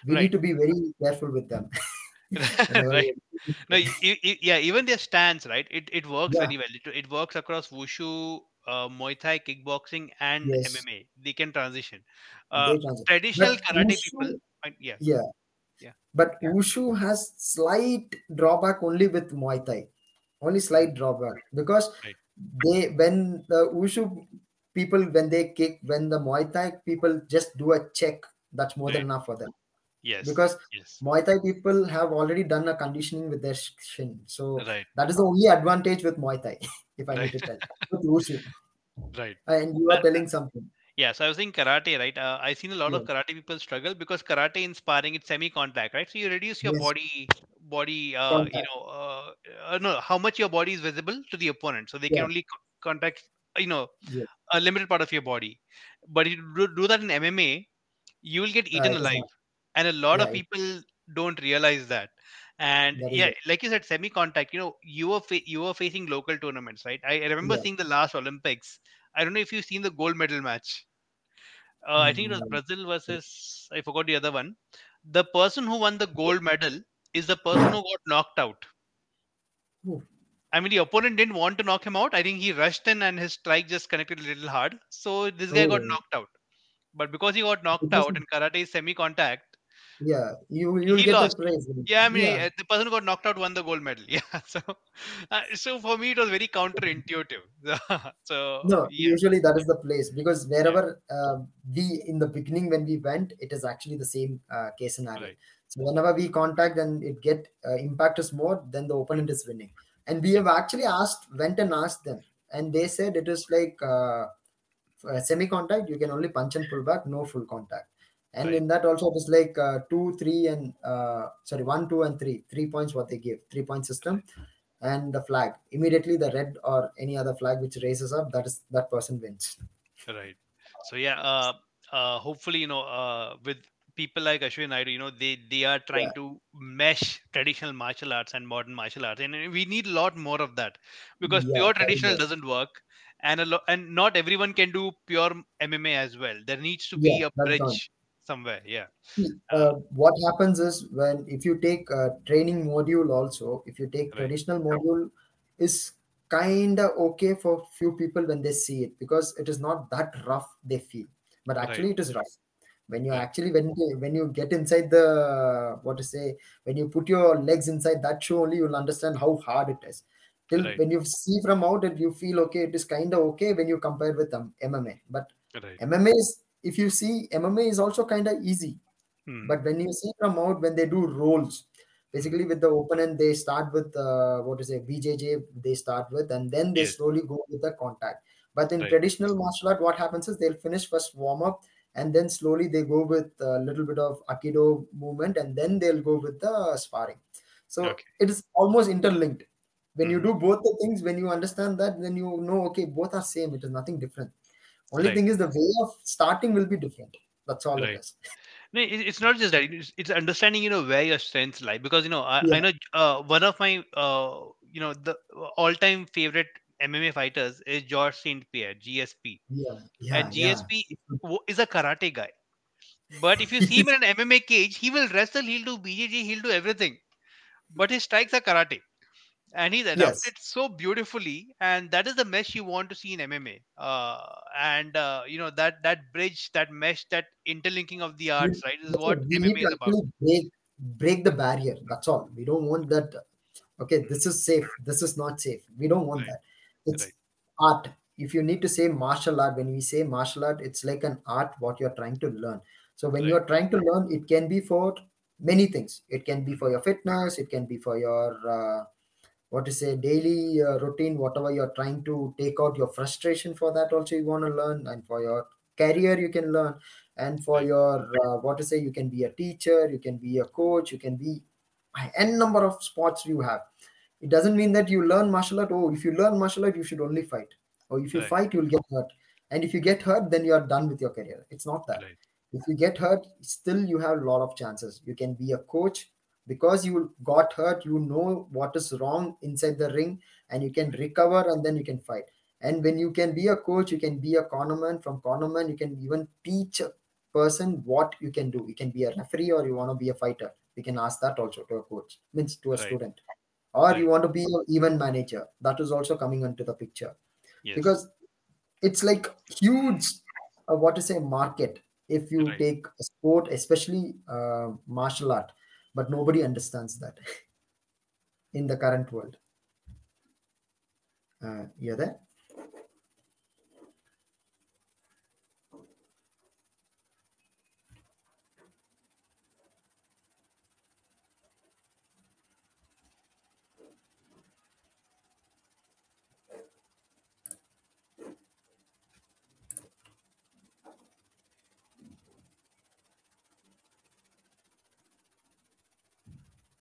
we Right. need to be very careful with them right. No, y- y- y- yeah, even their stance, right? It it works Yeah. very well. It, it works across wushu, uh, Muay Thai, kickboxing, and Yes. MMA. They can transition. they Uh, transit. traditional But karate wushu- people, yeah, Yeah. Yeah. But Wushu has slight drawback only with Muay Thai. Only slight drawback because Right. they when the Wushu people when they kick when the Muay Thai people just do a check that's more than enough for them yes, because yes, Muay Thai people have already done a conditioning with their shin. So right, that is the only advantage with Muay Thai if I need to tell. With Wushu right. and you are telling something. Yeah, so I was saying karate, right? Uh, I've seen a lot of karate people struggle because karate in sparring it's semi-contact, right? So you reduce your Yes. body, body, uh, you know, uh, uh, no, how much your body is visible to the opponent, so they can only co- contact, you know, Yeah. a limited part of your body. But if you do, do that in MMA, you will get Uh, eaten alive, and a lot of people don't realize that. And That yeah, it. like you said, semi-contact. You know, you were fa- you were facing local tournaments, right? I remember Yeah. seeing the last Olympics. I don't know if you've seen the gold medal match. Uh, I think it was Mm, Brazil versus I forgot the other one. The person who won the gold medal is the person who got knocked out. Ooh. I mean, the opponent didn't want to knock him out. I think he rushed in and his strike just connected a little hard. So this guy got Oh. knocked out. But because he got knocked out and karate is semi-contact, Yeah, you you'll get lost. the praise. yeah, I mean, yeah, the person who got knocked out won the gold medal. Yeah, so uh, so for me it was very counterintuitive. so no, yeah, usually that is the place because wherever uh, we in the beginning when we went, it is actually the same uh, case scenario. Right. So whenever we contact and it get uh, impact is more, then the opponent is winning. And we have actually asked, went and asked them, and they said it is like uh, semi contact. You can only punch and pull back, no full contact. And Right. in that also it is like uh, two, three, and uh, sorry, one, two, and three. Three points what they give, three point system, and the flag. Immediately the red or any other flag which raises up, that is that person wins. right. So yeah, uh, uh, hopefully you know uh, with people like Ashwin Naidu, you know they they are trying Yeah. to mesh traditional martial arts and modern martial arts, and we need a lot more of that because Yeah, pure traditional it. doesn't work. And a lo- and not everyone can do pure MMA as well. There needs to Yeah, be a bridge. Somewhere. Yeah. Uh, what happens is when if you take a training module also, if you take Right. traditional module, is kinda okay for few people when they see it because it is not that rough they feel. but Right. actually it is rough when you actually when you, when you get inside the what to say when you put your legs inside that shoe only you'll understand how hard it is till Right. when you see from out it you feel okay it is kind of okay when you compare with um, mma but Right. mma is if you see mma is also kind of easy Hmm. but when you see from out when they do rolls basically with the opponent they start with uh, what is it bjj they start with and then they Yes. slowly go with the contact but in Right. traditional martial art what happens is they'll finish first warm up and then slowly they go with a little bit of aikido movement and then they'll go with the sparring so Okay. it is almost interlinked when you Mhm. do both the things when you understand that then you know okay both are same it is nothing different only Right. thing is the way of starting will be different that's all Right. it is No, it's not just that. It's, it's understanding, you know, where your strengths lie. Because you know, I, Yeah. I know uh, one of my, uh, you know, the all-time favorite MMA fighters is George Saint Pierre, GSP, yeah yeah and GSP wo- is a karate guy. But if you see him in an MMA cage, he will wrestle, he'll do BJJ, he'll do everything. But his strikes are karate. And he's adapted yes. so beautifully, and that is the mesh you want to see in MMA. Uh, and uh, you know that that bridge, that mesh, that interlinking of the arts, right, is what we MMA need is about. break break the barrier. That's all. We don't want that okay this is safe. This is not safe. We don't want Right, that. It's right, art. If you need to say martial art when we say martial art it's like an art what you're trying to learn. So when right, you're trying to learn it can be for many things. It can be for your fitness. It can be for your uh, what to say daily uh, routine whatever you're trying to take out your frustration for that also you want to learn and for your career you can learn and for your uh, what to say you can be a teacher you can be a coach you can be n number of sports you have. It doesn't mean that you learn martial art oh if you learn martial art you should only fight. Or if you right, fight you'll get hurt. And if you get hurt then you are done with your career. It's not that. Right, if you get hurt still you have a lot of chances. You can be a coach because you got hurt you know what is wrong inside the ring and you can recover and then you can fight. And when you can be a coach you can be a cornerman from cornerman you can even teach a person what you can do. You can be a referee or you want to be a fighter. You can ask that also to a coach means to a right, student. Or right. you want to be an event manager. That is also coming into the picture. Yes, because it's like huge uh, what to say market. If you right. take a sport especially uh, martial art but nobody understands that in the current world. Uh, you're there